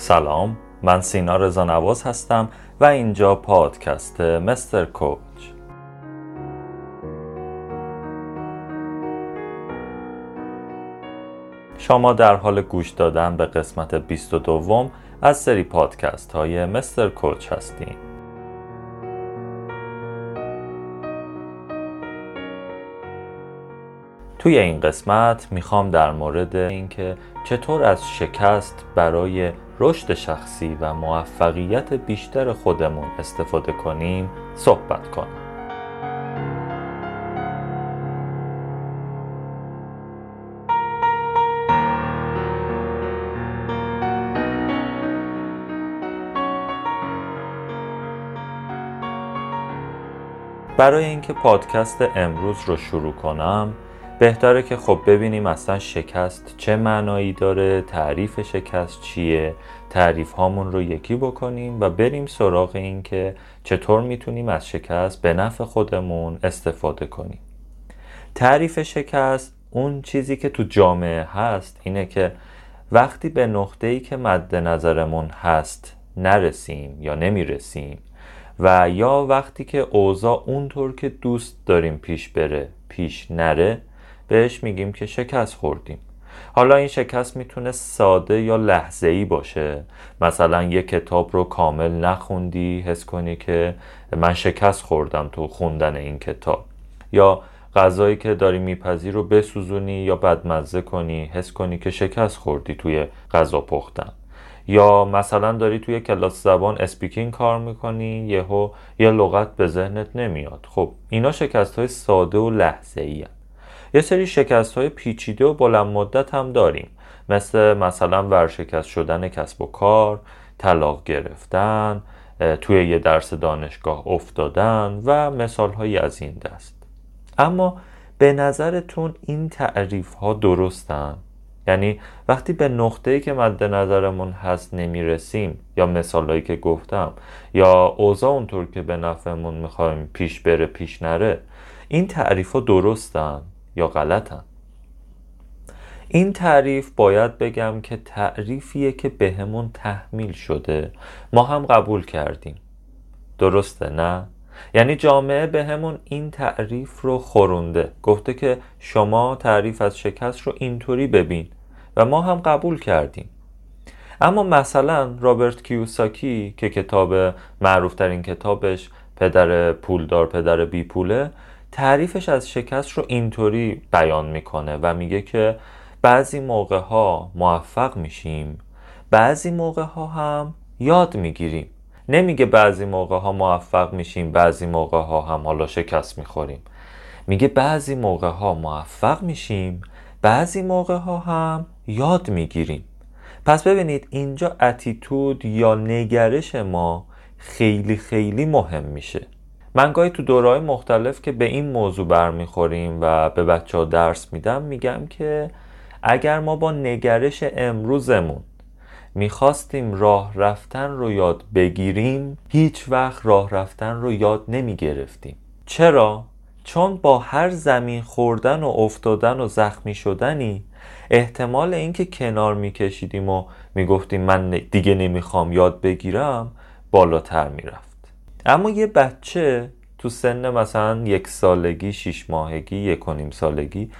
سلام من سینا رضا نواز هستم و اینجا پادکست مستر کوچ. شما در حال گوش دادن به قسمت 22 از سری پادکست های مستر کوچ هستیم توی این قسمت می‌خوام در مورد اینکه چطور از شکست برای رشد شخصی و موفقیت بیشتر خودمون استفاده کنیم صحبت کنم برای اینکه پادکست امروز رو شروع کنم بهتره که خب ببینیم اصلا شکست چه معنایی داره تعریف شکست چیه تعریف هامون رو یکی بکنیم و بریم سراغ این که چطور می‌تونیم از شکست به نفع خودمون استفاده کنیم. تعریف شکست اون چیزی که تو جامعه هست اینه که وقتی به نقطه ای که مد نظرمون هست نرسیم یا نمی‌رسیم و یا وقتی که اوضاع اونطور که دوست داریم پیش بره پیش نره بهش میگیم که شکست خوردیم. حالا این شکست می‌تونه ساده یا لحظه ای باشه. مثلا یه کتاب رو کامل نخوندی حس کنی که من شکست خوردم تو خوندن این کتاب. یا غذایی که داری میپزی رو بسوزونی یا بدمزه کنی حس کنی که شکست خوردی توی غذا پختن. یا مثلا داری توی کلاس زبان speaking کار می‌کنی یهو یه لغت به ذهنت نمیاد. خب اینا شکست های ساده و لحظه ای یه سری شکست های پیچیده و بلند مدت هم داریم. مثل مثلا ورشکست شدن کسب و کار طلاق گرفتن توی یه درس دانشگاه افتادن و مثال هایی از این دست. اما به نظرتون این تعریف ها درستن؟ یعنی وقتی به نقطه‌ای که مد نظرمون هست نمی‌رسیم یا مثالهایی که گفتم یا اوضاع اونطور که به نفعمون می‌خوایم پیش بره پیش نره این تعریف ها درستن؟ یا غلطن. این تعریف باید بگم که تعریفیه که بهمون تحمیل شده. ما هم قبول کردیم. درسته نه؟ یعنی جامعه بهمون این تعریف رو خورونده. گفته که شما تعریف از شکست رو اینطوری ببین. و ما هم قبول کردیم. اما مثلا رابرت کیوساکی که کتاب معروفترین کتابش پدر پولدار پدر بی پوله تعریفش از شکست رو اینطوری بیان می‌کنه و میگه که بعضی موقع ها موفق میشیم بعضی موقع ها هم یاد می‌گیریم. نمیگه بعضی موقع ها موفق میشیم بعضی موقع ها هم حالا شکست می‌خوریم. میگه بعضی موقع ها موفق میشیم بعضی موقع ها هم یاد می‌گیریم. پس ببینید اینجا اتیتود یا نگرش ما خیلی خیلی مهم میشه. من گاهی تو دورهای مختلف که به این موضوع برمیخوریم و به بچه ها درس میدم میگم که اگر ما با نگرش امروزمون می‌خواستیم راه رفتن رو یاد بگیریم هیچ وقت راه رفتن رو یاد نمی‌گرفتیم چرا؟ چون با هر زمین خوردن و افتادن و زخمی شدنی احتمال اینکه کنار میکشیدیم و می‌گفتیم من دیگه نمی‌خوام یاد بگیرم بالاتر می‌رفت اما یه بچه تو سن مثلا یک سالگی شیش ماهگی یک و نیم سالگی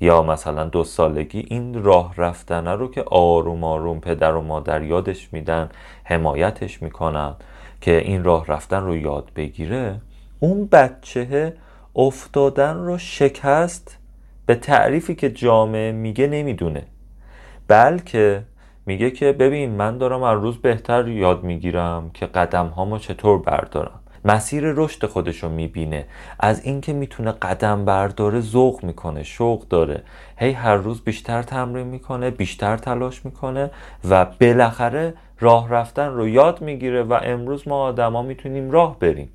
یا مثلا دو سالگی این راه رفتنه رو که آروم آروم پدر و مادر یادش میدن حمایتش می‌کنن که این راه رفتن رو یاد بگیره اون بچه افتادن رو شکست به تعریفی که جامعه میگه نمی‌دونه بلکه میگه که ببین من دارم از روز بهتر یاد می‌گیرم که قدم هامو چطور بردارم. مسیر رشد خودشو می‌بینه. از اینکه می‌تونه قدم برداره ذوق می‌کنه شوق داره. هی هر روز بیشتر تمرین می‌کنه بیشتر تلاش می‌کنه و بالاخره راه رفتن رو یاد می‌گیره و امروز ما آدما می‌تونیم راه بریم.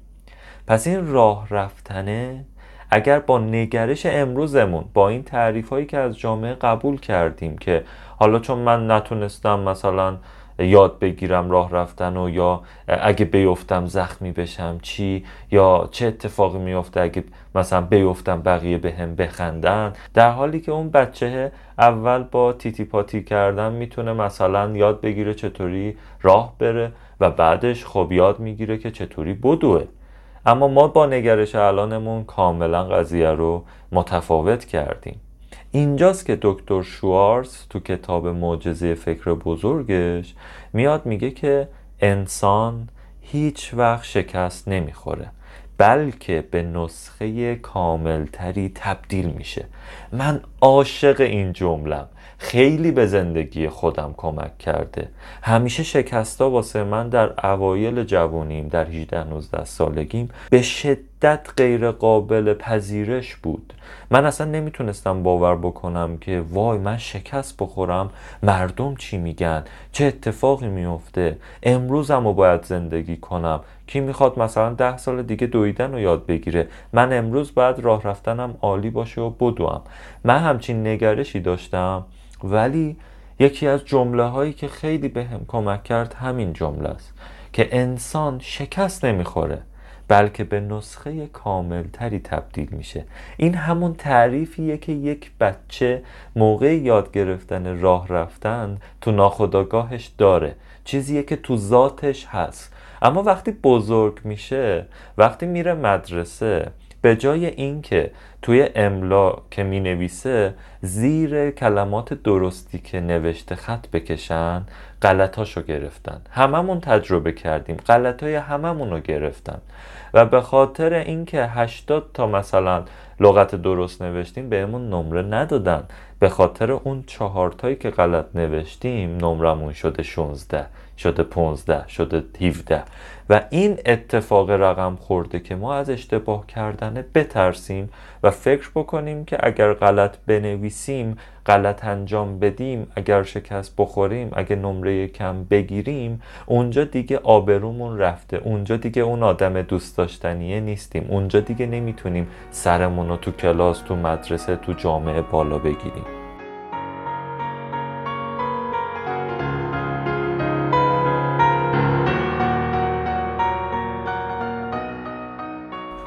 پس این راه رفتنه اگر با نگرش امروزمون با این تعریف هایی که از جامعه قبول کردیم که حالا چون من نتونستم مثلا یاد بگیرم راه رفتن و یا اگه بیفتم زخمی بشم چی یا چه اتفاقی میفته اگه مثلا بیفتم بقیه به هم بخندن در حالی که اون بچه اول با تیتی پاتی کردن می‌تونه مثلا یاد بگیره چطوری راه بره و بعدش خب یاد می‌گیره که چطوری بدوه. اما ما با نگرش الانمون کاملا قضیه رو متفاوت کردیم. اینجاست که دکتر شوارز تو کتاب معجزه فکر بزرگش میاد میگه که انسان هیچ وقت شکست نمی‌خوره بلکه به نسخه کاملتری تبدیل میشه. من عاشق این جملم. خیلی به زندگی خودم کمک کرده. همیشه شکستا واسه من در اوایل جوانیم در 18 19 سالگیم به شدت غیر قابل پذیرش بود. من اصلا نمی‌تونستم باور بکنم که وای من شکست بخورم مردم چی میگن چه اتفاقی میفته امروزم رو باید زندگی کنم. کی می‌خواد مثلا ده سال دیگه دویدن رو یاد بگیره؟ من امروز باید راه رفتنم عالی باشه و بدوم. من همچین نگرشی داشتم ولی یکی از جمله هایی که خیلی به هم کمک کرد همین جمله است که انسان شکست نمی‌خوره. بلکه به نسخه کاملتری تبدیل میشه. این همون تعریفیه که یک بچه موقع یاد گرفتن راه رفتن تو ناخداگاهش داره. چیزیه که تو ذاتش هست. اما وقتی بزرگ میشه وقتی میره مدرسه به جای اینکه توی املا که می نویسه زیر کلمات درستی که نوشته خط بکشن غلطاشو گرفتن. هممون تجربه کردیم. غلطای هممون رو گرفتن. و به خاطر اینکه 80 تا مثلا لغت درست نوشتیم بهمون نمره ندادن. به خاطر اون چهارتایی که غلط نوشتیم نمرمون شده 16 شده 15 شده 17 و این اتفاق رقم خورده که ما از اشتباه کردن بترسیم و فکر بکنیم که اگر غلط بنویسیم غلط انجام بدیم اگر شکست بخوریم اگه نمره کم بگیریم اونجا دیگه آبرومون رفته. اونجا دیگه اون آدم دوست داشتنیه نیستیم. اونجا دیگه نمی‌تونیم سرمون رو تو کلاس تو مدرسه تو جامعه بالا بگیریم.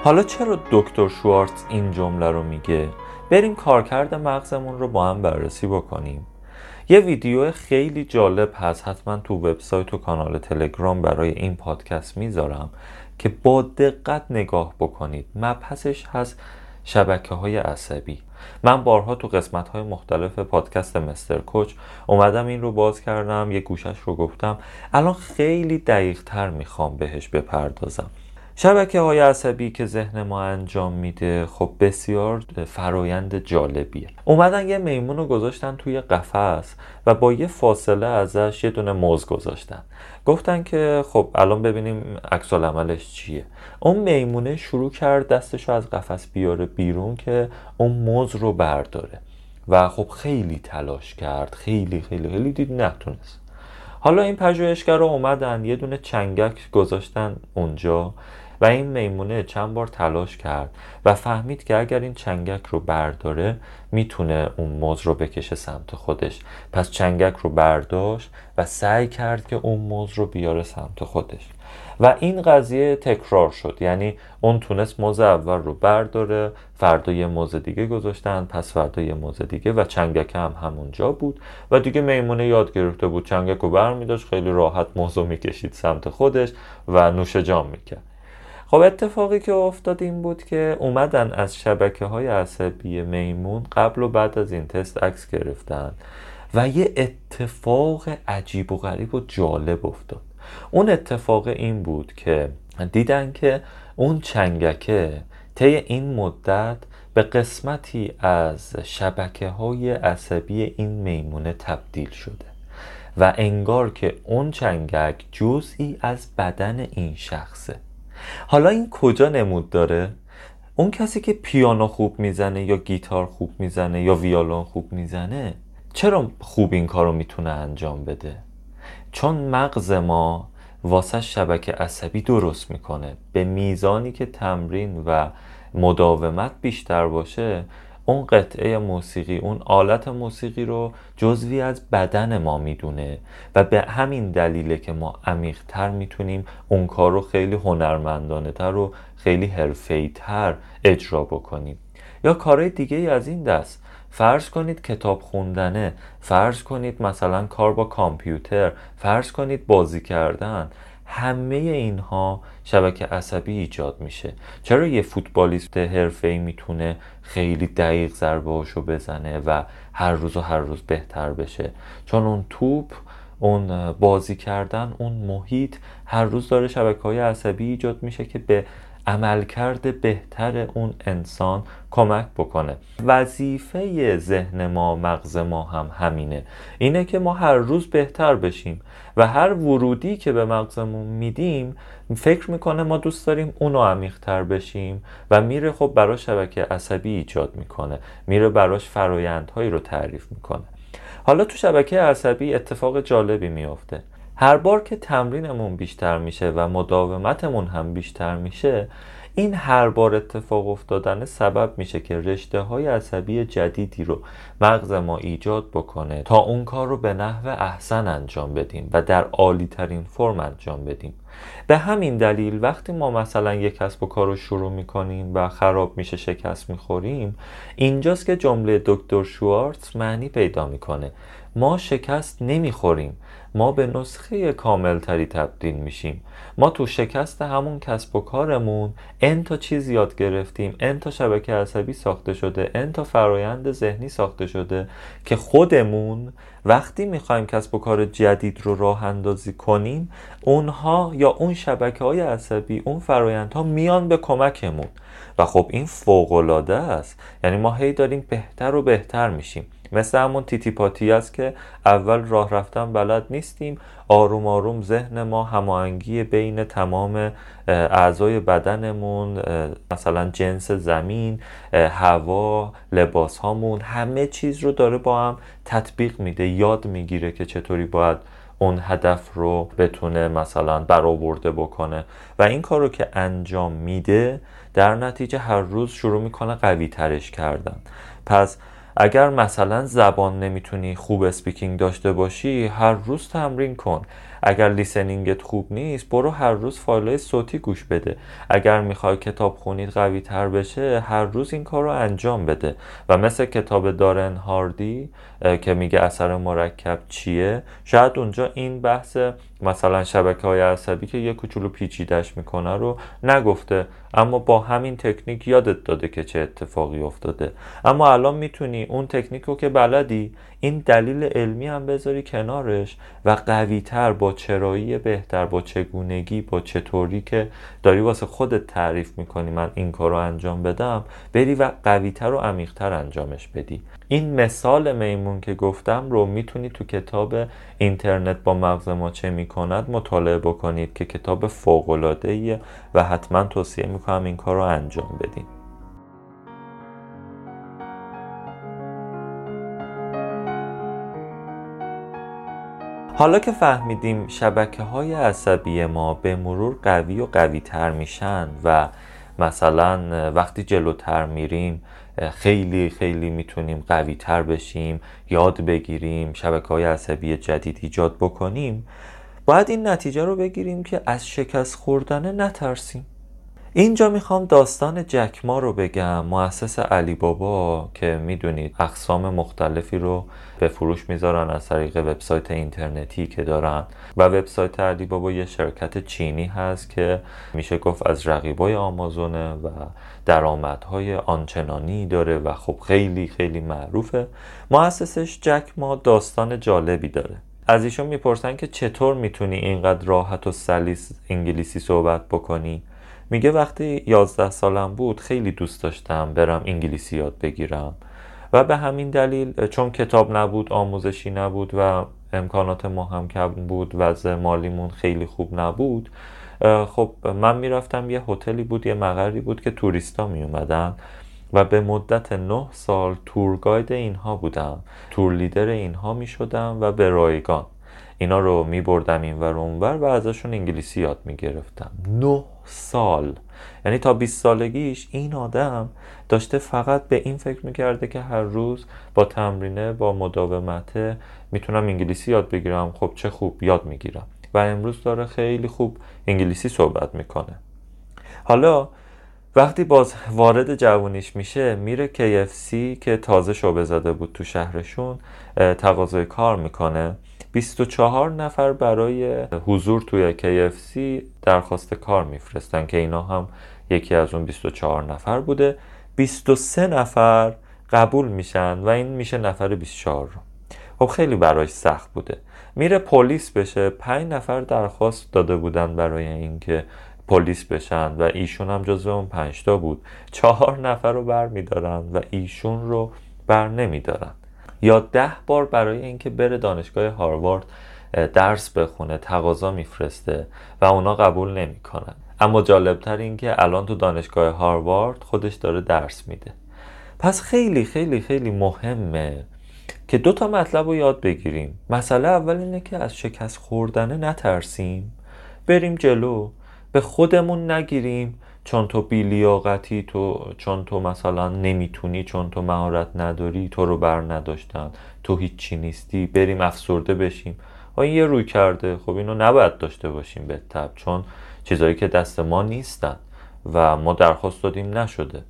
حالا چرا دکتر شوارتز این جمله رو میگه؟ بریم کارکرد مغزمون رو با هم بررسی بکنیم. یه ویدیو خیلی جالب هست حتما تو وبسایت و کانال تلگرام برای این پادکست می‌ذارم که با دقت نگاه بکنید. مبحثش هست شبکه های عصبی. من بارها تو قسمت های مختلف پادکست مستر کوچ اومدم این رو باز کردم یه گوشش رو گفتم. الان خیلی دقیق تر می‌خوام بهش بپردازم. شبکه های عصبی که ذهن ما انجام میده خب بسیار فرایند جالبیه. اومدن یه میمون رو گذاشتن توی قفس و با یه فاصله ازش یه دونه موز گذاشتن. گفتن که خب الان ببینیم عکس عملش چیه. اون میمونه شروع کرد دستش رو از قفس بیاره بیرون که اون موز رو برداره. و خب خیلی تلاش کرد. خیلی خیلی خیلی دید نتونست. حالا این پژوهشگرا اومدن یه دونه چنگک گذاشتن اونجا. و این میمونه چند بار تلاش کرد و فهمید که اگر این چنگک رو برداره می‌تونه اون موز رو بکشه سمت خودش. پس چنگک رو برداشت و سعی کرد که اون موز رو بیاره سمت خودش. و این قضیه تکرار شد. یعنی اون تونست موز اول رو برداره فردا یه موز دیگه گذاشتن پس فردا یه موز دیگه و چنگک هم همونجا بود. و دیگه میمونه یاد گرفته بود چنگک رو بر خیلی راحت موز رو می‌کشید سمت خودش و نوش جام می‌کرد. خب اتفاقی که افتاد این بود که اومدن از شبکه های عصبی میمون قبل و بعد از این تست عکس گرفتن و یه اتفاق عجیب و غریب و جالب افتاد. اون اتفاق این بود که دیدن که اون چنگکه طی این مدت به قسمتی از شبکه های عصبی این میمونه تبدیل شده و انگار که اون چنگک جزئی از بدن این شخصه. حالا این کجا نمود داره؟ اون کسی که پیانو خوب می‌زنه یا گیتار خوب می‌زنه یا ویالون خوب می‌زنه چرا خوب این کارو می‌تونه انجام بده؟ چون مغز ما واسه شبکه عصبی درست می‌کنه. به میزانی که تمرین و مداومت بیشتر باشه اون قطعه موسیقی اون آلت موسیقی رو جزوی از بدن ما می‌دونه و به همین دلیله که ما عمیقتر می‌تونیم اون کار رو خیلی هنرمندانه تر و خیلی حرفه‌ای تر اجرا بکنیم. یا کارهای دیگه ای از این دست. فرض کنید کتاب خوندنه. فرض کنید مثلا کار با کامپیوتر. فرض کنید بازی کردن. همه اینها شبکه عصبی ایجاد میشه. چرا یه فوتبالیست حرفه‌ای می‌تونه خیلی دقیق ضربه بزنه و هر روز و هر روز بهتر بشه. چون اون توپ اون بازی کردن اون محیط هر روز داره شبکه های عصبی ایجاد میشه که به عملکرد بهتر اون انسان کمک بکنه. وظیفه ذهن ما مغز ما هم همینه. اینه که ما هر روز بهتر بشیم. و هر ورودی که به مغزمون میدیم فکر می‌کنه ما دوست داریم اونو عمیقتر بشیم و میره خب براش شبکه عصبی ایجاد می‌کنه میره براش فرایندهایی رو تعریف می‌کنه. حالا تو شبکه عصبی اتفاق جالبی میافته. هر بار که تمرینمون بیشتر میشه و مداومتمون هم بیشتر میشه این هر بار اتفاق افتادن سبب میشه که رشته های عصبی جدیدی رو مغز ما ایجاد بکنه تا اون کار رو به نحو احسن انجام بدیم و در عالی ترین فرم انجام بدیم. به همین دلیل وقتی ما مثلا یک کسب و کار رو شروع می‌کنیم و خراب میشه شکست می‌خوریم اینجاست که جمله دکتر شوارتز معنی پیدا می‌کنه. ما شکست نمی‌خوریم. ما به نسخه کاملتری تبدیل میشیم. ما تو شکست همون کسب و کارمون ان تا چیز یاد گرفتیم. ان تا شبکه عصبی ساخته شده. ان تا فرایند ذهنی ساخته شده که خودمون وقتی می‌خوایم کسب و کار جدید رو راه اندازی کنیم اونها یا اون شبکه های عصبی اون فرایندها میان به کمکمون. و خب این فوق است. یعنی ما هی داریم بهتر و بهتر میشیم. مثل همون تیتی پاتی است که اول راه رفتن بلد نیستیم. آروم آروم ذهن ما هماهنگی بین تمام اعضای بدنمون مثلا جنس زمین هوا لباس هامون همه چیز رو داره با هم تطبیق میده یاد می‌گیره که چطوری باید اون هدف رو بتونه مثلا برآورده بکنه. و این کار رو که انجام میده در نتیجه هر روز شروع می‌کنه قوی ترش کردن. پس اگر مثلا زبان نمی‌تونی خوب speaking داشته باشی هر روز تمرین کن. اگر listening ت خوب نیست برو هر روز فایل صوتی گوش بده. اگر می‌خوای کتاب خونید قوی تر بشه هر روز این کار رو انجام بده. و مثل کتاب دارن هاردی که میگه اثر مرکب چیه. شاید اونجا این بحث مثلا شبکه های عصبی که یه کوچولو پیچیدش می‌کنه رو نگفته اما با همین تکنیک یادت داده که چه اتفاقی افتاده. اما الان می‌تونی اون تکنیک رو که بلدی این دلیل علمی هم بذاری کنارش و قویتر با چرایی بهتر با چگونگی با چطوری که داری واسه خودت تعریف می‌کنی من این کار رو انجام بدم بری و قویتر و عمیقتر انجامش بدی. این مثال میمون که گفتم رو می‌تونی تو کتاب اینترنت با مغز ما چه می‌کند مطالعه بکنید که کتاب فوقلادهیه و حتما توصیه می‌کنم این کار رو انجام بدین. حالا که فهمیدیم شبکه های عصبی ما به مرور قوی و قوی تر میشن و مثلا وقتی جلوتر میریم خیلی خیلی می‌تونیم قوی تر بشیم یاد بگیریم شبکه های عصبی جدید ایجاد بکنیم. باید این نتیجه رو بگیریم که از شکست خوردن نترسیم. اینجا می‌خوام داستان جکما رو بگم. مؤسس علی بابا که می‌دونید اقسام مختلفی رو به فروش می‌ذارن از طریق وبسایت اینترنتی که دارن. و وبسایت علی بابا یه شرکت چینی هست که میشه گفت از رقیبای آمازونه و درآمدهای آنچنانی داره و خب خیلی خیلی معروفه. مؤسسش جکما داستان جالبی داره. از ایشون می‌پرسن که چطور می‌تونی اینقدر راحت و سلیس انگلیسی صحبت بکنی؟ میگه وقتی 11 سالم بود خیلی دوست داشتم برم انگلیسی یاد بگیرم. و به همین دلیل چون کتاب نبود آموزشی نبود و امکانات ما هم کم بود وضع مالیمون خیلی خوب نبود خب من می‌رفتم یه هتلی بود یه مقری بود که توریستا می اومدن و به مدت نه سال تورگاید اینها بودم. تور لیدر اینها می شدم و به رایگان. اینا رو میبردم این ور اونور و ازشون انگلیسی یاد می‌گرفتم. نه سال. یعنی تا 20 سالگیش این آدم داشته فقط به این فکر می‌کرده که هر روز با تمرینه با مداومته می‌تونم انگلیسی یاد بگیرم. خب چه خوب یاد می‌گیرم. و امروز داره خیلی خوب انگلیسی صحبت می‌کنه. حالا وقتی باز وارد جوانیش میشه میره KFC که تازه شعبه زده بود تو شهرشون تقاضای کار می‌کنه. 24 نفر برای حضور توی KFC درخواست کار میفرستن که اینا هم یکی از اون 24 نفر بوده. 23 نفر قبول میشن و این میشه نفر 24 رو. خب خیلی براش سخت بوده. میره پلیس بشه. 5 نفر درخواست داده بودن برای اینکه پلیس بشن و ایشون هم جزو اون پنجتا بود. چهار نفر رو بر میدارن و ایشون رو بر نمیدارن. یا ده بار برای اینکه بره دانشگاه هاروارد درس بخونه تقاضا میفرسته و اونا قبول نمی‌کنن. اما جالبتر این که الان تو دانشگاه هاروارد خودش داره درس میده. پس خیلی خیلی خیلی مهمه که دو تا مطلب رو یاد بگیریم. مسئله اول اینه که از شکست خوردنه نترسیم. بریم جلو. به خودمون نگیریم. چون تو بیلیاقتی تو چون تو مثلا نمی‌تونی چون تو مهارت نداری تو رو بر نداشتن تو هیچی نیستی بریم افسرده بشیم. و یه روی کرده. خب اینو نباید داشته باشیم به تب چون چیزایی که دست ما نیستن و ما درخواست دادیم نشده.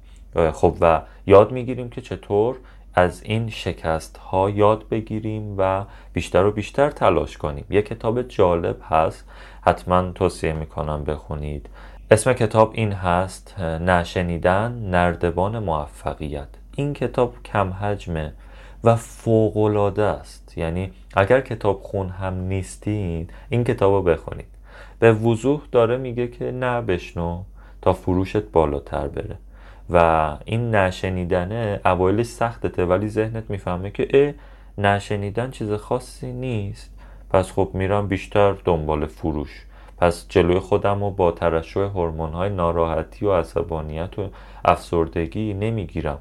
خب و یاد می‌گیریم که چطور از این شکست ها یاد بگیریم و بیشتر و بیشتر تلاش کنیم. یه کتاب جالب هست. حتما توصیه می‌کنم بخونید. اسم کتاب این هست نشنیدن نردبان موفقیت. این کتاب کم حجمه و فوقالعاده است. یعنی اگر کتاب خون هم نیستین این کتاب رو بخونید. به وضوح داره میگه که نه بشنو تا فروشت بالاتر بره. و این نشنیدنه اوایلش سختته ولی ذهنت می‌فهمه که اه نشنیدن چیز خاصی نیست. پس خب میرم بیشتر دنبال فروش. پس جلوی خودم رو با ترشح هورمون های ناراحتی و عصبانیت و افسردگی نمی‌گیرم.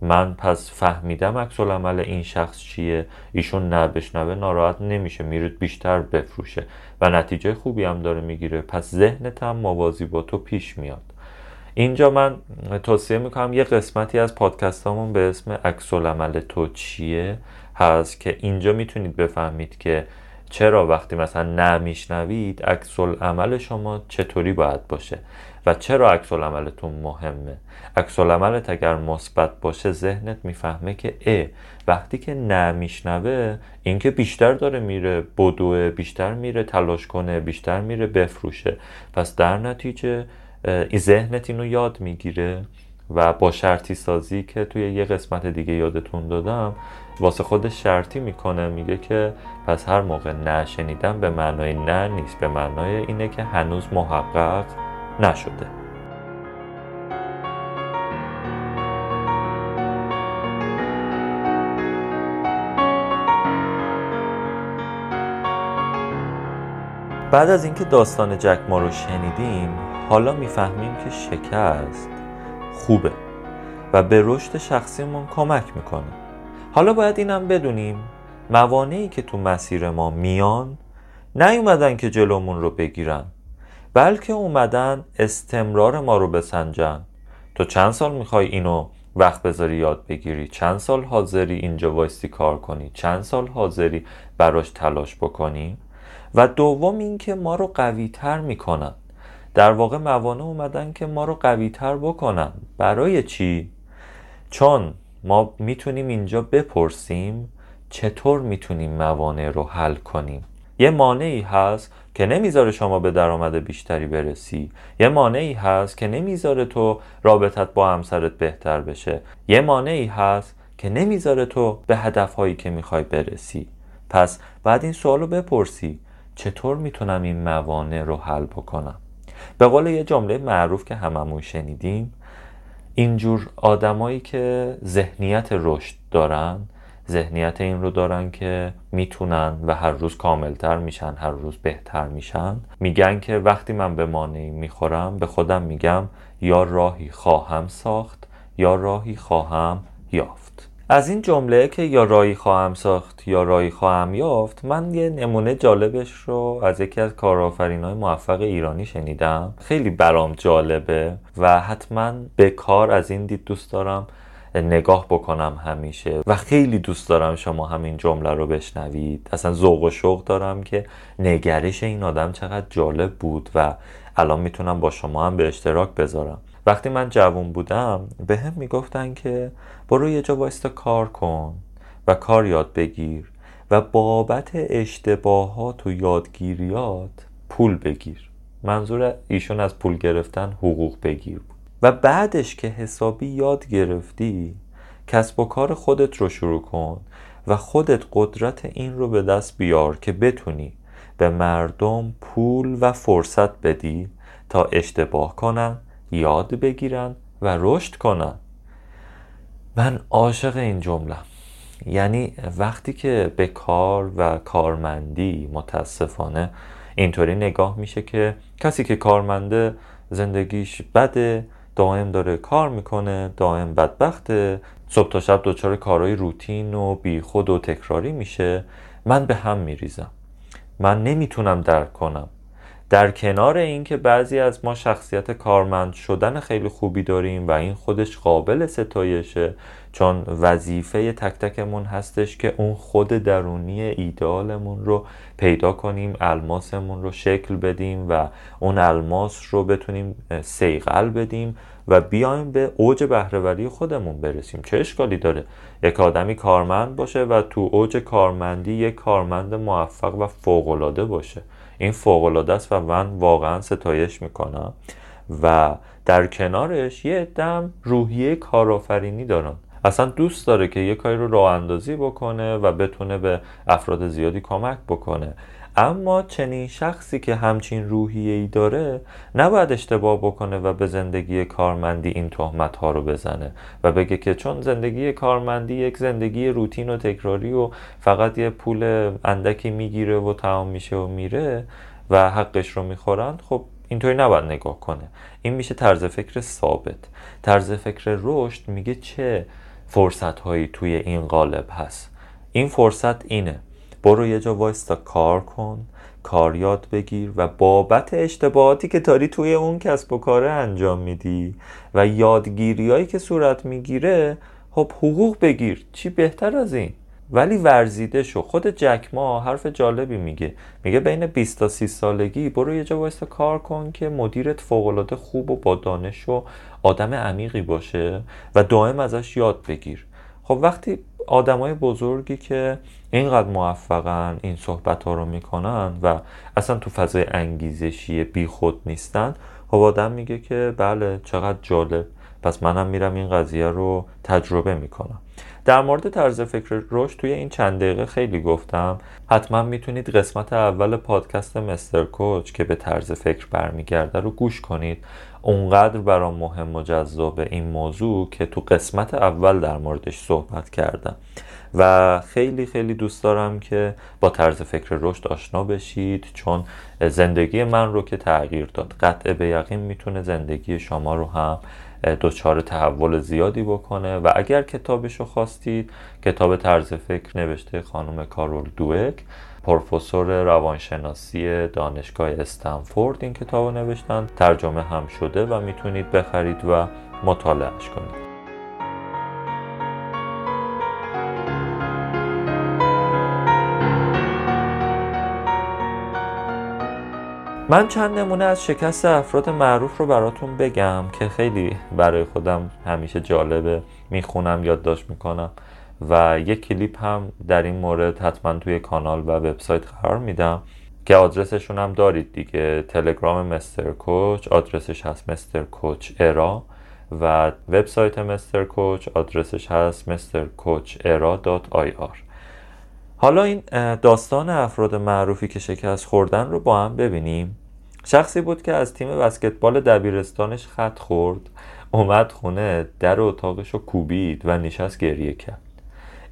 من پس فهمیدم عکس عمل این شخص چیه. ایشون نه بشنوه ناراحت نمیشه میره بیشتر بفروشه. و نتیجه خوبی هم داره می‌گیره. پس ذهنت هم موازی با تو پیش میاد. اینجا من توصیه می‌کنم یه قسمتی از پادکستامون به اسم عکس عمل تو چیه هست که اینجا می‌تونید بفهمید که چرا وقتی مثلا نمیشنوید عکس عمل شما چطوری باید باشه و چرا عکس عملتون مهمه؟ عکس عملت اگر مثبت باشه ذهنت می‌فهمه که ا وقتی که نمیشنوه اینکه بیشتر داره میره بدوه بیشتر میره تلاش کنه بیشتر میره بفروشه. پس در نتیجه این ذهنت اینو یاد می‌گیره و با شرطی سازی که توی یه قسمت دیگه یادتون دادم واسه خودش شرطی می‌کنه میگه که پس هر موقع نشنیدم به معنای نه نیست به معنای اینه که هنوز محقق نشده. بعد از اینکه داستان جک ما رو شنیدیم حالا می‌فهمیم که شکست خوبه و به رشد شخصیمون کمک می‌کنه. حالا باید اینم بدونیم موانعی که تو مسیر ما میان نیومدن که جلومون رو بگیرن بلکه اومدن استمرار ما رو بسنجن. تو چند سال می‌خوای اینو وقت بذاری یاد بگیری؟ چند سال حاضری اینجا وایستی کار کنی؟ چند سال حاضری براش تلاش بکنی؟ و دوم اینکه ما رو قوی تر می‌کنن. در واقع موانع اومدن که ما رو قوی تر بکنن. برای چی؟ چون ما می‌تونیم اینجا بپرسیم چطور می‌تونیم موانع رو حل کنیم. یه مانعی هست که نمی‌ذاره شما به درآمد بیشتری برسی. یه مانعی هست که نمی‌ذاره تو رابطت با همسرت بهتر بشه. یه مانعی هست که نمی‌ذاره تو به هدفهایی که می‌خوای برسی. پس بعد این سوال رو بپرسی چطور می‌تونم این موانع رو حل بکنم؟ به قول یه جمله معروف که هممون شنیدیم اینجور آدمایی که ذهنیت رشد دارن ذهنیت این رو دارن که می‌تونن و هر روز کاملتر میشن هر روز بهتر میشن میگن که وقتی من به مانعی می‌خورم به خودم میگم یا راهی خواهم ساخت یا راهی خواهم یافت. از این جمله که یا رایی خواهم ساخت یا رایی خواهم یافت من یه نمونه جالبش رو از یکی از کارآفرین های موفق ایرانی شنیدم. خیلی برام جالبه و حتما به کار از این دید دوست دارم نگاه بکنم همیشه و خیلی دوست دارم شما همین جمله رو بشنوید. اصلا ذوق و شوق دارم که نگرش این آدم چقدر جالب بود و الان می‌تونم با شما هم به اشتراک بذارم. وقتی من جوون بودم به هم می‌گفتن که برو یه جا وایستا کار کن و کار یاد بگیر و بابت اشتباهات و یادگیریات پول بگیر. منظور ایشون از پول گرفتن حقوق بگیر بود. و بعدش که حسابی یاد گرفتی کسب و کار خودت رو شروع کن و خودت قدرت این رو به دست بیار که بتونی به مردم پول و فرصت بدی تا اشتباه کنن یاد بگیرن و رشد کنن. من عاشق این جمله یعنی وقتی که به کار و کارمندی متاسفانه اینطوری نگاه میشه که کسی که کارمنده زندگیش بده دائم داره کار می‌کنه دائم بدبخته صبح تا شب دچار کارهای روتین و بیخود و تکراری میشه من به هم میریزم. من نمی‌تونم درک کنم. در کنار اینکه بعضی از ما شخصیت کارمند شدن خیلی خوبی داریم و این خودش قابل ستایشه چون وظیفه تک تکمون هستش که اون خود درونی ایدالمون رو پیدا کنیم الماسمون رو شکل بدیم و اون الماس رو بتونیم سیقل بدیم و بیایم به اوج بهرهوری خودمون برسیم. چه اشکالی داره؟ یک آدمی کارمند باشه و تو اوج کارمندی یک کارمند موفق و فوقالعاده باشه. این فوقالعاده است و من واقعا ستایش می‌کنم. و در کنارش یه دم روحیه کارآفرینی دارن اصلا دوست داره که یه کاری رو راه اندازی بکنه و بتونه به افراد زیادی کمک بکنه. اما چنین شخصی که همچین روحیه ای داره نباید اشتباه بکنه و به زندگی کارمندی این تهمت ها رو بزنه و بگه که چون زندگی کارمندی یک زندگی روتین و تکراری و فقط یه پول اندکی می‌گیره و تمام میشه و میره و حقش رو می‌خورن خب اینطوری نباید نگاه کنه. این میشه طرز فکر ثابت. طرز فکر رشد میگه چه فرصت هایی توی این قالب هست. این فرصت اینه. برو یه جا وایستا کار کن کار یاد بگیر و بابت اشتباهاتی که تاری توی اون کسب و کاره انجام میدی و یادگیریایی که صورت می‌گیره خب حقوق بگیر چی بهتر از این؟ ولی ورزیده شو. خود جک ما حرف جالبی میگه. میگه بین 20 تا 30 سالگی برو یه جا وایستا کار کن که مدیرت فوقالعاده خوب و با دانش و آدم عمیقی باشه و دائم ازش یاد بگیر. خب وقتی آدمای بزرگی که اینقدر موفقن این صحبت ها رو می‌کنن و اصلا تو فضای انگیزشی بی خود نیستن خب آدم میگه که بله چقدر جالب. پس منم میرم این قضیه رو تجربه می‌کنم. در مورد طرز فکر رشد توی این چند دقیقه خیلی گفتم. حتما می‌تونید قسمت اول پادکست مستر کوچ که به طرز فکر برمیگرده رو گوش کنید. اونقدر برام مهم و جذاب این موضوع که تو قسمت اول در موردش صحبت کردم. و خیلی خیلی دوست دارم که با طرز فکر رشد آشنا بشید چون زندگی من رو که تغییر داد. قطع به یقین می‌تونه زندگی شما رو هم دچار تحول زیادی بکنه. و اگر کتابش رو خواستید کتاب طرز فکر نوشته خانم کارول دوک پروفسور روانشناسی دانشگاه استنفورد این کتاب نوشتن. ترجمه هم شده و می‌تونید بخرید و مطالعهش کنید. من چند نمونه از شکست افراد معروف رو براتون بگم که خیلی برای خودم همیشه جالبه می‌خونم یادداشت می‌کنم و یک کلیپ هم در این مورد حتما توی کانال و وبسایت قرار میدم که آدرسشون هم دارید دیگه. تلگرام مستر کوچ آدرسش هست مستر کوچ ارا و وبسایت مستر کوچ آدرسش هست مستر کوچ ارا دات آی آر. حالا این داستان افراد معروفی که شکست خوردن رو با هم ببینیم. شخصی بود که از تیم بسکتبال دبیرستانش خط خورد اومد خونه در اتاقش رو کوبید و نشست گریه کرد.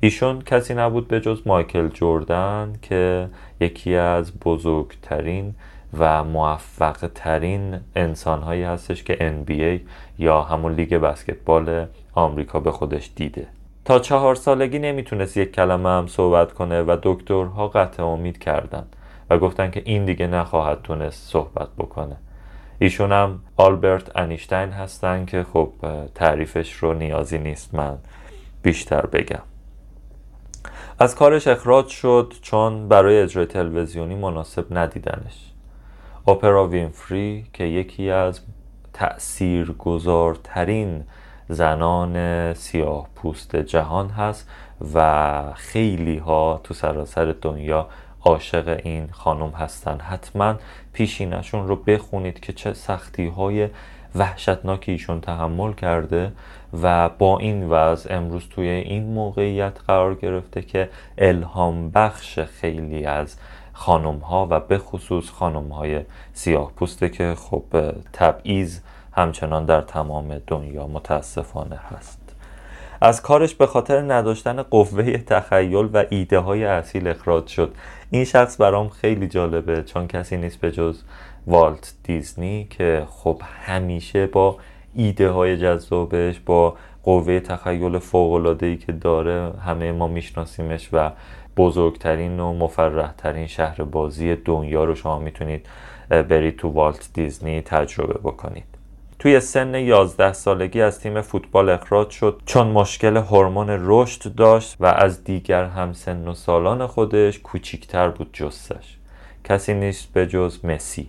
ایشون کسی نبود به جز مایکل جوردن که یکی از بزرگترین و موفق ترین هستش که NBA یا همون لیگ بسکتبال آمریکا به خودش دیده. تا چهار سالگی نمی‌تونست یک کلمه هم صحبت کنه و دکترها قطع امید کردن. و گفتن که این دیگه نخواهد تونست صحبت بکنه. ایشون هم آلبرت انیشتین هستن که خب تعریفش رو نیازی نیست من بیشتر بگم. از کارش اخراج شد چون برای اجرای تلویزیونی مناسب ندیدنش. اپرا وینفری که یکی از تأثیرگذارترین زنان سیاه پوست جهان هست و خیلی ها تو سراسر دنیا عاشق این خانم هستن. حتما پیشینشون رو بخونید که چه سختی های وحشتناکی ایشون تحمل کرده و با این وضع امروز توی این موقعیت قرار گرفته که الهام بخش خیلی از خانم ها و به خصوص خانم های سیاه پوسته که خب تبعیض همچنان در تمام دنیا متاسفانه هست. از کارش به خاطر نداشتن قوه تخیل و ایده های اصیل اخراج شد. این شخص برام خیلی جالبه چون کسی نیست به جز والت دیزنی که خب همیشه با ایده های جذابش با قوه تخیل فوق ای که داره همه ما میشناسیمش و بزرگترین و مفرحترین شهر بازی دنیا رو شما می‌تونید برید تو والت دیزنی تجربه بکنید. توی سن 11 سالگی از تیم فوتبال اخراج شد چون مشکل هورمون رشد داشت و از دیگر همسن و سالان خودش کوچیکتر بود جستش. کسی نیست به جز مسی.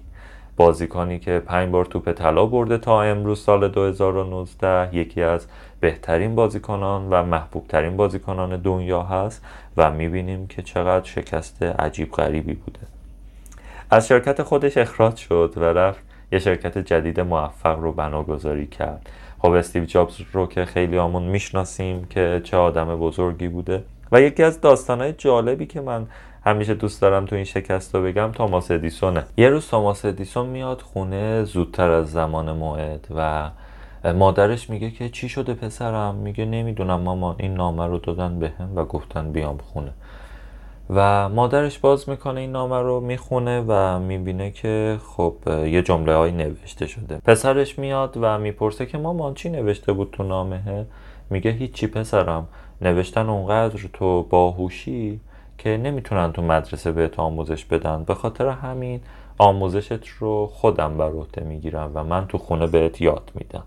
بازیکنی که پنج بار توپ طلا برده تا امروز سال 2019 یکی از بهترین بازیکنان و محبوبترین بازیکنان دنیا هست و می‌بینیم که چقدر شکست عجیب غریبی بوده. از شرکت خودش اخراج شد و رفت یه شرکت جدید موفق رو بناگذاری کرد. خب استیو جابز رو که خیلی آمون می‌شناسیم که چه آدم بزرگی بوده. و یکی از داستانهای جالبی که من همیشه دوست دارم تو این شکست رو بگم توماس ادیسونه. یه روز توماس ادیسون میاد خونه زودتر از زمان موعد و مادرش میگه که چی شده پسرم؟ میگه نمی‌دونم مامان این نامه رو دادن بهم و گفتن بیام خونه. و مادرش باز می‌کنه این نامه رو می‌خونه و می‌بینه که خب یه جمله های نوشته شده. پسرش میاد و می‌پرسه که مامان چی نوشته بود تو نامه؟ میگه هیچی پسرم نوشتن اونقدر تو باهوشی که نمی‌تونن تو مدرسه بهت آموزش بدن. به خاطر همین آموزشت رو خودم بر عهده می‌گیرم و من تو خونه بهت یاد میدم.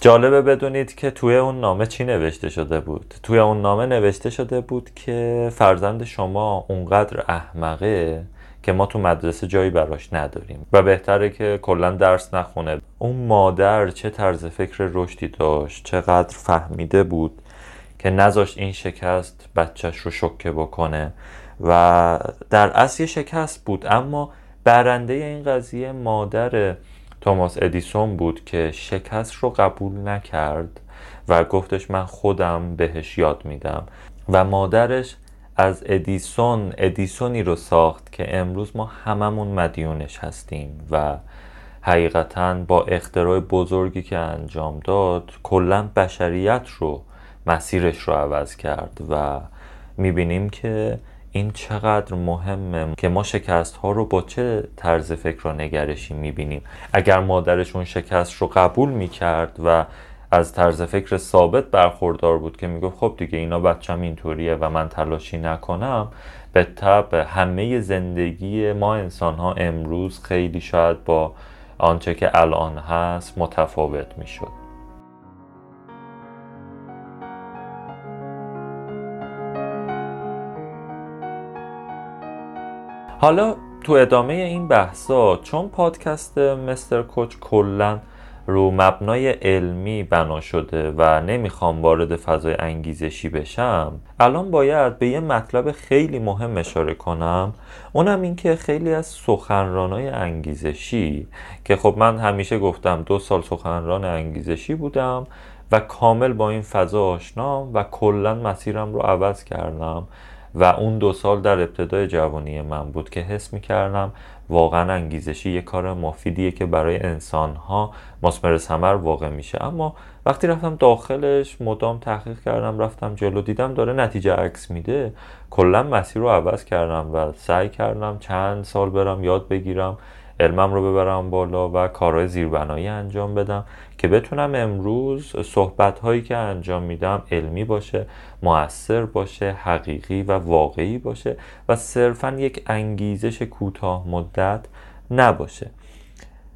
جالبه بدونید که توی اون نامه چی نوشته شده بود؟ توی اون نامه نوشته شده بود که فرزند شما اونقدر احمقه که ما تو مدرسه جایی براش نداریم و بهتره که کلا درس نخونه. اون مادر چه طرز فکر رشدی داشت چقدر فهمیده بود که نذاشت این شکست بچهش رو شکه بکنه و در اصل شکست بود. اما برنده این قضیه مادر توماس ادیسون بود که شکست رو قبول نکرد و گفتش من خودم بهش یاد میدم و مادرش از ادیسون ادیسونی رو ساخت که امروز ما هممون مدیونش هستیم و حقیقتا با اختراع بزرگی که انجام داد کلا بشریت رو مسیرش رو عوض کرد و می‌بینیم که این چقدر مهمه که ما شکست ها رو با چه طرز فکر و نگرشی می‌بینیم؟ اگر مادرشون شکست رو قبول می‌کرد و از طرز فکر ثابت برخوردار بود که می‌گفت خب دیگه اینا بچم اینطوریه و من تلاشی نکنم به طب همه زندگی ما انسان ها امروز خیلی شاید با آنچه که الان هست متفاوت می‌شد. حالا تو ادامه این بحثا چون پادکست مستر کوچ کلا رو مبنای علمی بنا شده و نمی‌خوام وارد فضای انگیزشی بشم الان باید به یه مطلب خیلی مهم اشاره کنم. اونم این که خیلی از سخنرانای انگیزشی که خب من همیشه گفتم دو سال سخنران انگیزشی بودم و کامل با این فضا آشنام و کلا مسیرم رو عوض کردم. و اون دو سال در ابتدای جوانی من بود که حس می کردم واقعا انگیزشی یه کار مفیدیه که برای انسان ها مسمر سمر واقع میشه. اما وقتی رفتم داخلش مدام تحقیق کردم رفتم جلو دیدم داره نتیجه عکس میده. کلا مسیر رو عوض کردم و سعی کردم چند سال برم یاد بگیرم. علمم رو ببرم بالا و کارهای زیربنایی انجام بدم که بتونم امروز صحبت هایی که انجام میدم علمی باشه موثر باشه حقیقی و واقعی باشه و صرفا یک انگیزش کوتاه مدت نباشه.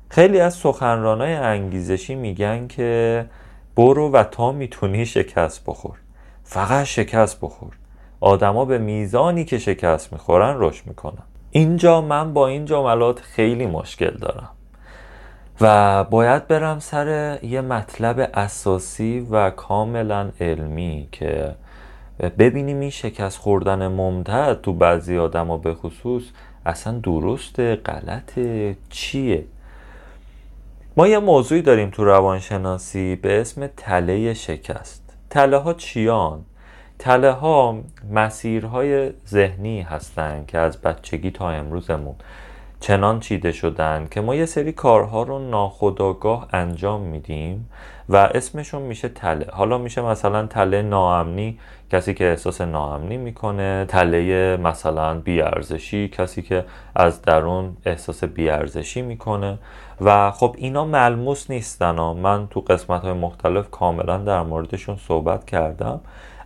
خیلی از سخنرانای انگیزشی میگن که برو و تا می‌تونی شکست بخور. فقط شکست بخور. آدما به میزانی که شکست می‌خورن رشد می‌کنن. اینجا من با این جملات خیلی مشکل دارم. و باید برم سر یه مطلب اساسی و کاملا علمی که ببینیم این شکست خوردن ممتد تو بعضی آدما به خصوص اصلا درست غلط چیه؟ ما یه موضوعی داریم تو روانشناسی به اسم تله شکست. تله ها چیان؟ تله ها مسیرهای ذهنی هستند که از بچگی تا امروزمون چنان چیده شدن که ما یه سری کارها رو ناخداگاه انجام میدیم و اسمشون میشه تله. حالا میشه مثلا تله ناامنی کسی که احساس ناامنی می‌کنه تله مثلا بیارزشی کسی که از درون احساس بیارزشی می‌کنه. و خب اینا ملموس نیستن. ها. من تو قسمت های مختلف کاملا در موردشون صحبت کردم.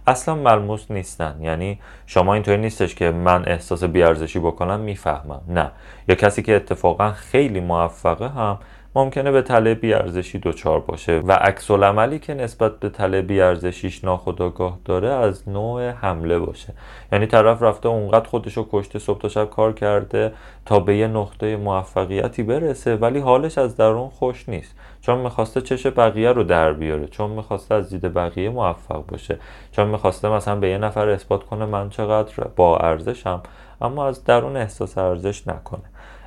اصلا ملموس نیستن. یعنی شما اینطوری نیستش که من احساس بیارزشی بکنم می‌فهمم. نه. یا کسی که اتفاقا خیلی موفقه هم ممکنه به تله بیارزشی دچار باشه. و عکس عملی که نسبت به تله بیارزشیش ناخداگاه داره از نوع حمله باشه. یعنی طرف رفته اونقدر خودشو کشته صبح تا شب کار کرده تا به یه نقطه موفقیتی برسه ولی حالش از درون خوش نیست. چون می‌خواسته چش بقیه رو در بیاره چون می‌خواسته از دید بقیه موفق باشه چون می‌خواسته مثلا به یه نفر اثبات کنه من چقدر با ارزشم اما از درون احساس ارزش نکنه.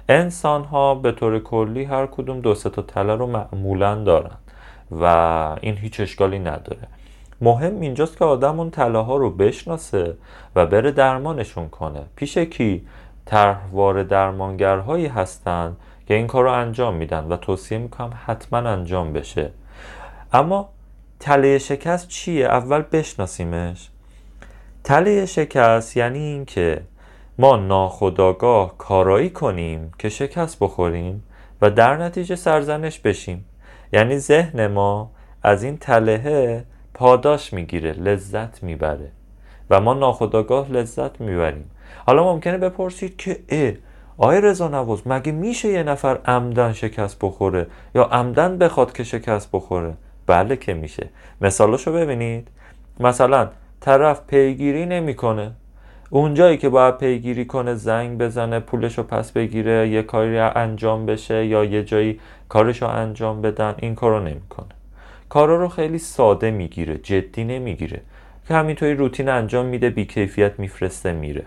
انسان ها به طور کلی هر کدوم دو تا تله رو معمولا دارن و این هیچ اشکالی نداره. مهم اینجاست که آدم اون تله ها رو بشناسه و بره درمانشون کنه. پیش کی طرحوار درمانگرهایی هستن که این کار رو انجام میدن و توصیه می‌کنم حتما انجام بشه. اما تله شکست چیه؟ اول بشناسیمش. تله شکست یعنی اینکه ما ناخداگاه کارایی کنیم که شکست بخوریم و در نتیجه سرزنش بشیم. یعنی ذهن ما از این تلهه پاداش می‌گیره لذت می‌بره و ما ناخداگاه لذت می‌بریم. حالا ممکنه بپرسید که آیا رضا نواز مگه میشه یه نفر عمدن شکست بخوره؟ یا عمدن بخواد که شکست بخوره؟ بله که میشه. مثالشو ببینید. مثلا طرف پیگیری نمی‌کنه. اونجایی که باید پیگیری کنه زنگ بزنه پولش رو پس بگیره یه کاری انجام بشه یا یه جایی کارش رو انجام بدن این کارو نمی‌کنه. کارا رو خیلی ساده می‌گیره جدی نمی‌گیره. که همینطوری روتین انجام میده بیکیفیت میفرسته میره.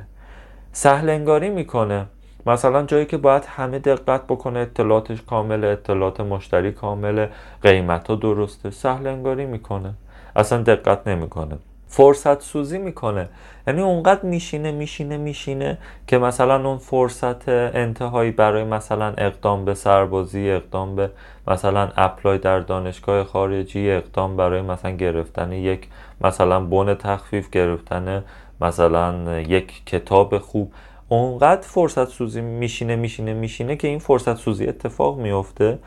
سهل انگاری می‌کنه. مثلا جایی که باید همه دقت بکنه اطلاعاتش کامل اطلاعات مشتری کامل قیمت ها درسته سهل انگاری می‌کنه. اصلا دقت نمی‌کنه. فرصت سوزی می‌کنه. یعنی اونقدر میشینه میشینه میشینه که مثلا اون فرصت انتهایی برای مثلا اقدام به سربازی اقدام به مثلا اپلای در دانشگاه خارجی اقدام برای مثلا گرفتن یک مثلا بن تخفیف گرفتن مثلا یک کتاب خوب. اونقدر فرصت سوزی میشینه میشینه میشینه که این فرصت سوزی اتفاق میفته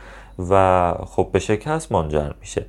و خب به شکست منجر میشه.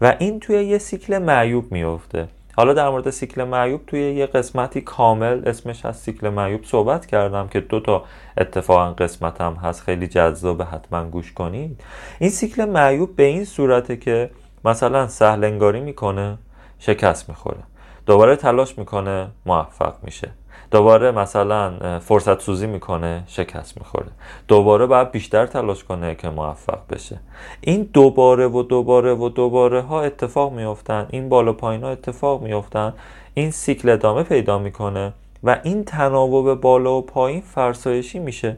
و این توی یه سیکل معیوب میفته. حالا در مورد سیکل معیوب توی یه قسمتی کامل اسمش از سیکل معیوب صحبت کردم که دو تا اتفاقا قسمتم هست. خیلی جذاب حتما گوش کنید این سیکل معیوب به این صورته که مثلا سهل انگاری می‌کنه شکست می‌خوره. دوباره تلاش می‌کنه موفق میشه. دوباره مثلا فرصت سوزی می‌کنه شکست می‌خوره. دوباره باید بیشتر تلاش کنه که موفق بشه. این دوباره و دوباره و دوباره ها اتفاق میافتن این بالا پایین ها اتفاق میافتن این سیکل ادامه پیدا می‌کنه و این تناوب بالا و پایین فرسایشی میشه.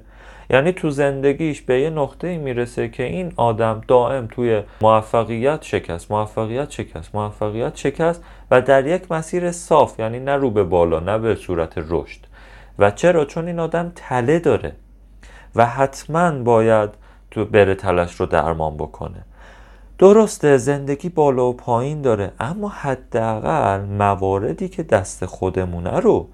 یعنی تو زندگیش به یه نقطه می‌رسه که این آدم دائم توی موفقیت شکست موفقیت شکست موفقیت شکست و در یک مسیر صاف یعنی نه رو به بالا نه به صورت رشد. و چرا؟ چون این آدم تله داره و حتما باید تو بره تلش رو درمان بکنه. درسته زندگی بالا و پایین داره اما حداقل مواردی که دست خودمونه رو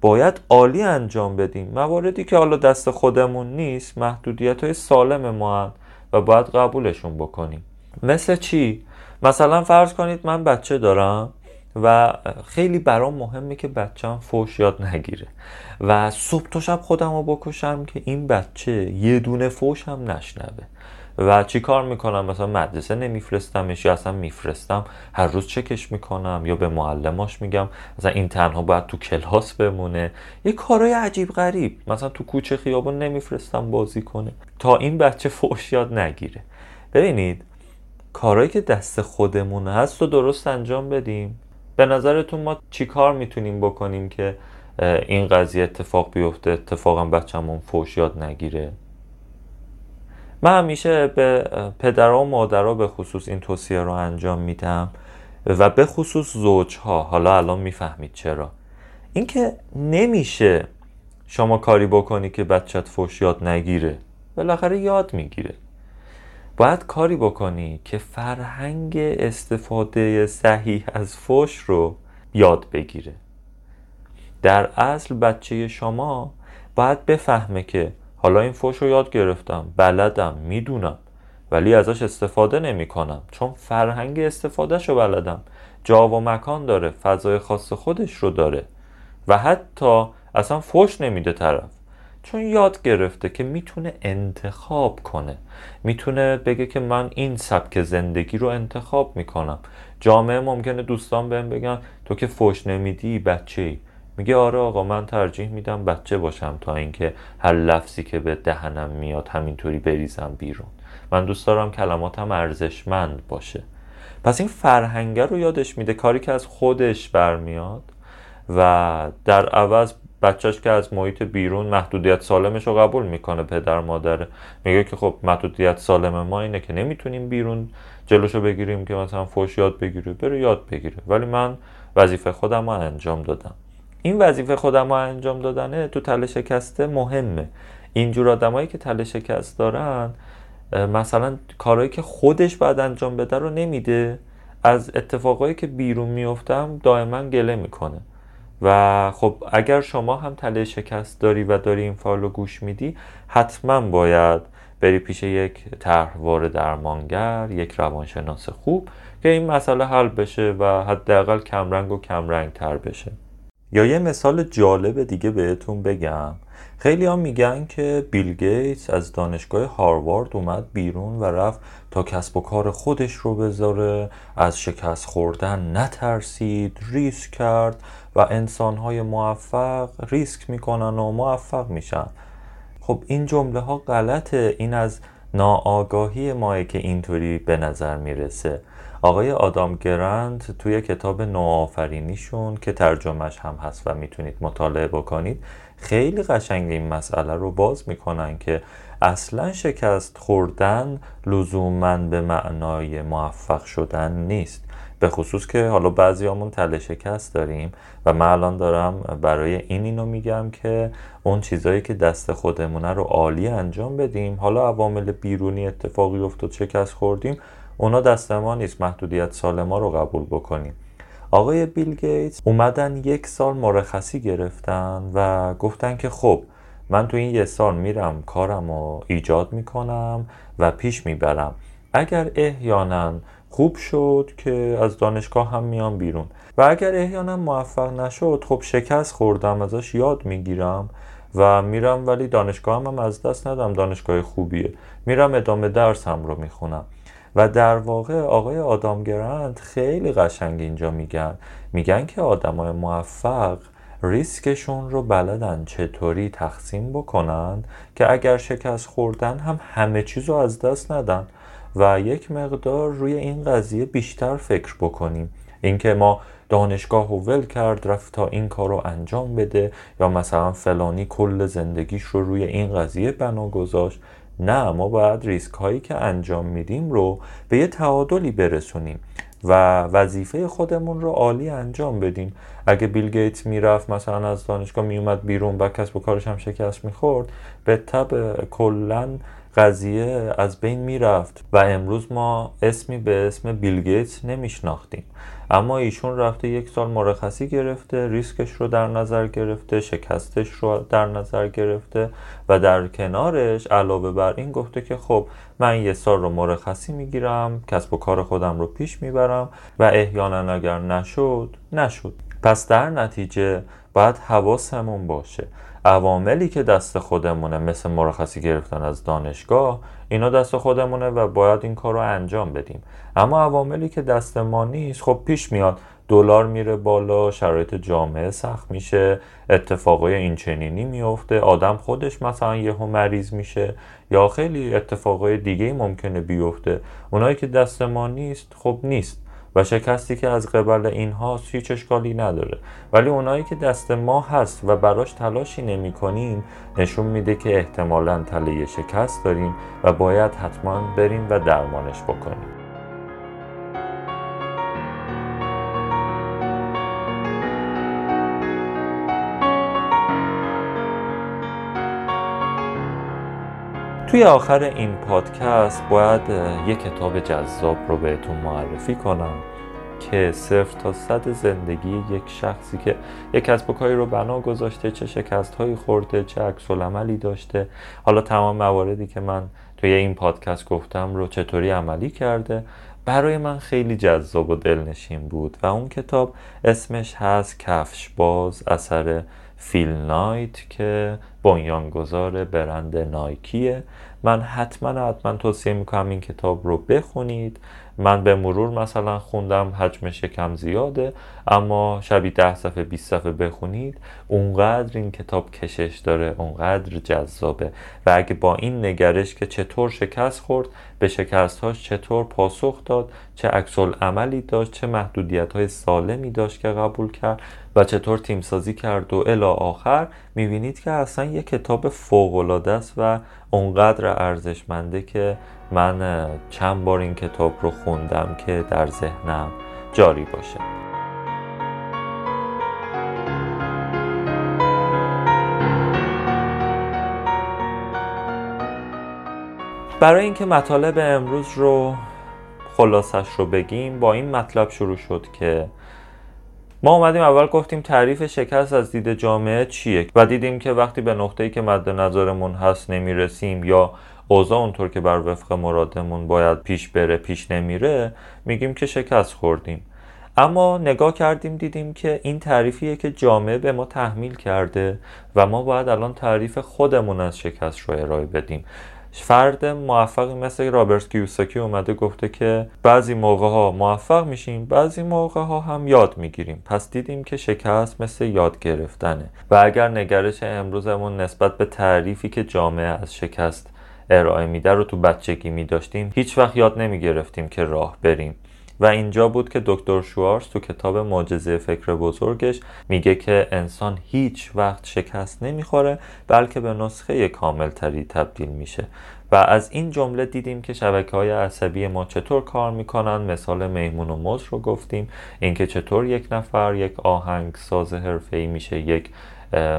باید عالی انجام بدیم. مواردی که حالا دست خودمون نیست محدودیت های سالم ما و باید قبولشون بکنیم. مثل چی؟ مثلا فرض کنید من بچه دارم. و خیلی برام مهمه که بچم فوش یاد نگیره. و صبح تا شب خودم رو بکشم که این بچه یه دونه فوش هم نشنوه. و چی کار می‌کنم؟ مثلا مدرسه نمیفرستمش یا اصلا میفرستم هر روز چکش می‌کنم یا به معلماش میگم مثلا این تنها باید تو کلاس بمونه. یه کارهای عجیب غریب. مثلا تو کوچه خیابون نمیفرستم بازی کنه. تا این بچه فوش یاد نگیره. ببینید کارهایی که دست خودمون هست رو درست انجام بدیم. به نظرتون ما چی کار می‌تونیم بکنیم که این قضیه اتفاق بیفته اتفاقا بچه‌مون فوش یاد نگیره؟ من همیشه به پدرها و مادرها به خصوص این توصیه رو انجام میدم و به خصوص زوجها حالا الان می‌فهمید چرا. اینکه نمیشه شما کاری بکنی که بچت فوش یاد نگیره بالاخره یاد می‌گیره. باید کاری بکنی که فرهنگ استفاده صحیح از فوش رو یاد بگیره. در اصل بچه شما باید بفهمه که حالا این فوش رو یاد گرفتم بلدم می‌دونم ولی ازش استفاده نمی کنم چون فرهنگ استفادهش رو بلدم جا و مکان داره فضای خاص خودش رو داره و حتی اصلا فوش نمیده طرف. چون یاد گرفته که می‌تونه انتخاب کنه. می‌تونه بگه که من این سبک زندگی رو انتخاب می‌کنم. جامعه ممکنه دوستان بهم بگن تو که فوش نمیدی بچه ای میگه آره آقا من ترجیح میدم بچه باشم تا اینکه هر لفظی که به دهنم میاد همینطوری بریزم بیرون. من دوست دارم کلماتم ارزشمند باشه. پس این فرهنگه رو یادش میده. کاری که از خودش برمیاد و در عوض بچهش که از محیط بیرون محدودیت سالمش رو قبول می‌کنه پدر مادره میگه که خب محدودیت سالم ما اینه که نمی‌تونیم بیرون جلوشو بگیریم که مثلا فوش یاد بگیره. بره یاد بگیره. ولی من وظیفه خودم رو انجام دادم. این وظیفه خودم رو انجام دادنه تو تله شکسته مهمه. اینجور آدمایی که تله شکست دارن مثلا کارهایی که خودش باید انجام بده رو نمیده. از اتفاقایی که بیرون میفتم دائما گله می‌کنه. و خب اگر شما هم تله شکست داری و داری این فایل رو گوش میدی حتما باید بری پیش یک طرحوار درمانگر یک روانشناس خوب که این مسئله حل بشه و حداقل کمرنگ و کمرنگ تر بشه. یا یه مثال جالب دیگه بهتون بگم. خیلی ها میگن که بیل گیتس از دانشگاه هاروارد اومد بیرون و رفت تا کسب و کار خودش رو بذاره از شکست خوردن نترسید ریسک کرد و انسانهای موفق ریسک می‌کنن و موفق میشن. خب این جمله ها غلطه. این از ناآگاهی ماه که اینطوری به نظر می‌رسه. آقای آدام گرند توی کتاب نوآفرینیشون که ترجمهش هم هست و می‌تونید مطالعه بکنید خیلی قشنگ این مسئله رو باز می‌کنن که اصلا شکست خوردن لزوما به معنای موفق شدن نیست. به خصوص که حالا بعضی همون تله شکست داریم و من الان دارم برای این اینو میگم که اون چیزایی که دست خودمونه رو عالی انجام بدیم. حالا عوامل بیرونی اتفاقی افتاد شکست خوردیم. اونا دست ما نیست محدودیت سال ما رو قبول بکنیم. آقای بیل گیتس اومدن یک سال مرخصی گرفتن و گفتن که خب من تو این یه سال میرم کارم رو ایجاد می‌کنم و پیش می‌برم. اگر احیانا خوب شد که از دانشگاه هم میام بیرون. و اگر احیانا موفق نشد خب شکست خوردم ازش یاد می‌گیرم و میرم ولی دانشگاه هم, هم از دست ندم دانشگاه خوبیه. میرم ادامه درس هم رو می‌خونم. و در واقع آقای آدام گرند خیلی قشنگ اینجا میگن. میگن که آدمای موفق ریسکشون رو بلدن چطوری تقسیم بکنن که اگر شکست خوردن هم همه چیز رو از دست ندن. و یک مقدار روی این قضیه بیشتر فکر بکنیم. اینکه ما دانشگاه رو ول کرد رفت تا این کار رو انجام بده یا مثلا فلانی کل زندگیش رو روی این قضیه بنا گذاشت. نه ما باید ریسک هایی که انجام میدیم رو به یه تعادلی برسونیم و وظیفه خودمون رو عالی انجام بدیم. اگه بیل گیتس می‌رفت مثلا از دانشگاه میومد بیرون و کسب و کارش هم شکست می‌خورد به طب کلا قضیه از بین می‌رفت و امروز ما اسمی به اسم بیل گیتس نمیشناختیم. اما ایشون رفته یک سال مرخصی گرفته ریسکش رو در نظر گرفته شکستش رو در نظر گرفته و در کنارش علاوه بر این گفته که خب من یه سال رو مرخصی می‌گیرم کسب و کار خودم رو پیش می‌برم و احیانا اگر نشد نشد. پس در نتیجه باید حواسمون باشه. عواملی که دست خودمونه مثل مرخصی گرفتن از دانشگاه اینا دست خودمونه و باید این کار رو انجام بدیم. اما عواملی که دست ما نیست خب پیش میاد. دلار میره بالا شرایط جامعه سخت میشه اتفاقای اینچنینی میفته آدم خودش مثلا یهو مریض میشه یا خیلی اتفاقای دیگه ممکنه بیفته. اونایی که دست ما نیست خب نیست. و شکستی که از قبل اینها هیچ اشکالی نداره. ولی اونایی که دست ما هست و براش تلاشی نمی کنیم نشون میده که احتمالا تله شکست داریم و باید حتما بریم و درمانش بکنیم. توی آخر این پادکست باید یک کتاب جذاب رو بهتون معرفی کنم که صفر تا صد زندگی یک شخصی که یک کسب و کاری رو بنا گذاشته چه شکست هایی خورده چه عکس عملی داشته. حالا تمام مواردی که من توی این پادکست گفتم رو چطوری عملی کرده. برای من خیلی جذاب و دلنشین بود و اون کتاب اسمش هست کفش باز اثر فیل نایت که بنیانگذار برند نایکیه. من حتما حتما توصیه می‌کنم این کتاب رو بخونید. من به مرور مثلا خوندم حجمش کم زیاده اما شبی ده صفحه 20 صفحه بخونید. اونقدر این کتاب کشش داره اونقدر جذابه. و اگه با این نگرش که چطور شکست خورد به شکستهاش چطور پاسخ داد چه عکس عملی داشت چه محدودیت های سالمی داشت که قبول کرد و چطور تیم سازی کرد و الی آخر می‌بینید که اصلا یه کتاب فوق است و اونقدر ارزشمنده که من چند بار این کتاب رو خوندم که در ذهنم جاری باشه. برای اینکه مطالب امروز رو خلاصش رو بگیم با این مطلب شروع شد که ما اومدیم اول گفتیم تعریف شکست از دید جامعه چیه؟ و دیدیم که وقتی به نقطه‌ای که مد نظرمون هست نمی‌رسیم یا اوضاع اونطور که بر وفق مرادمون باید پیش بره پیش نمیره میگیم که شکست خوردیم. اما نگاه کردیم دیدیم که این تعریفیه که جامعه به ما تحمیل کرده و ما باید الان تعریف خودمون از شکست رو ارائه بدیم. فرد موفقی مثل رابرت کیوساکی اومده گفته که بعضی موقع ها موفق میشیم بعضی موقع ها هم یاد می‌گیریم. پس دیدیم که شکست مثل یاد گرفتنه. و اگر نگرش امروزمون نسبت به تعریفی که جامعه از شکست ارائه میده رو تو بچگی میداشتیم هیچ وقت یاد نمی‌گرفتیم که راه بریم. و اینجا بود که دکتر شوارز تو کتاب معجزه فکر بزرگش میگه که انسان هیچ وقت شکست نمی‌خوره بلکه به نسخه کاملتری تبدیل میشه. و از این جمله دیدیم که شبکه های عصبی ما چطور کار می‌کنن. مثال میمون و موز رو گفتیم اینکه چطور یک نفر یک آهنگ ساز حرفه‌ای میشه یک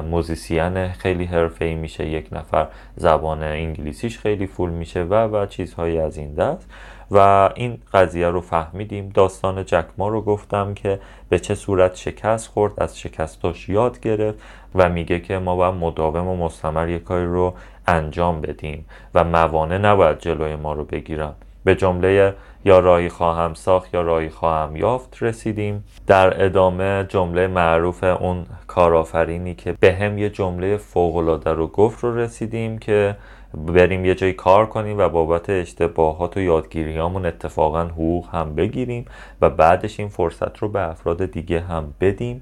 موزیسین خیلی حرفه‌ای میشه یک نفر زبان انگلیسیش خیلی فول میشه و و چیزهایی از این دست. و این قضیه رو فهمیدیم. داستان جکما رو گفتم که به چه صورت شکست خورد از شکستاش یاد گرفت و میگه که ما باید مداوم و مستمر یک کاری رو انجام بدیم و موانع نباید جلوی ما رو بگیرن. به جمله یا راهی خواهم ساخت یا راهی خواهم یافت رسیدیم. در ادامه جمله معروف اون کارآفرینی که به هم یه جمله فوقالعاده رو گفت رو رسیدیم که بریم یه جایی کار کنیم و بابت اشتباهات و یادگیریامون اتفاقا حقوق هم بگیریم و بعدش این فرصت رو به افراد دیگه هم بدیم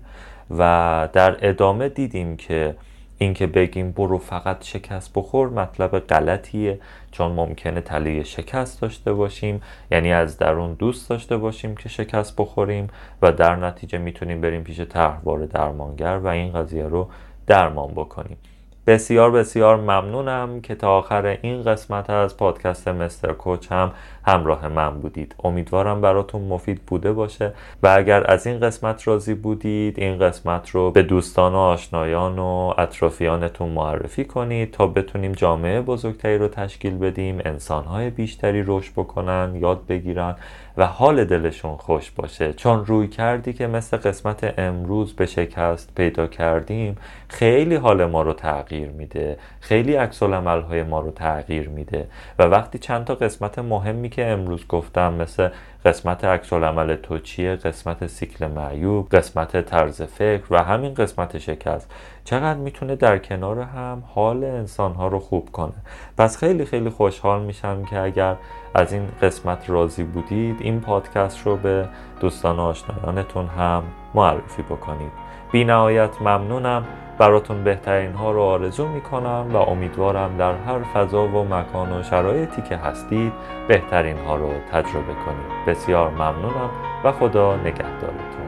و در ادامه دیدیم که اینکه بگیم برو فقط شکست بخور مطلب غلطیه چون ممکنه تله شکست داشته باشیم یعنی از درون دوست داشته باشیم که شکست بخوریم و در نتیجه می‌تونیم بریم پیش طرحوار درمانگر و این قضیه رو درمان بکنیم. بسیار بسیار ممنونم که تا آخر این قسمت از پادکست مستر کوچ هم همراه من بودید. امیدوارم براتون مفید بوده باشه. و اگر از این قسمت راضی بودید این قسمت رو به دوستان و آشنایان و اطرافیانتون معرفی کنید تا بتونیم جامعه بزرگتری رو تشکیل بدیم انسانهای بیشتری رشد بکنن یاد بگیرن و حال دلشون خوش باشه. چون روی کردی که مثل قسمت امروز به شکست پیدا کردیم خیلی حال ما رو تغییر میده. خیلی عکس های ما رو تغییر میده. و وقتی چند تا قسمت مهمی که امروز گفتم مثل قسمت عکس عمل تو چیه قسمت سیکل معیوب قسمت طرز فکر و همین قسمت شکست. چقدر می‌تونه در کنار هم حال انسان ها رو خوب کنه. پس خیلی خیلی خوشحال میشم که اگر از این قسمت راضی بودید این پادکست رو به دوستان و آشنایانتون هم معرفی بکنید. بی نهایت ممنونم. براتون بهترین ها رو آرزو می‌کنم و امیدوارم در هر فضا و مکان و شرایطی که هستید بهترین ها رو تجربه کنید. بسیار ممنونم و خدا نگهدارتون.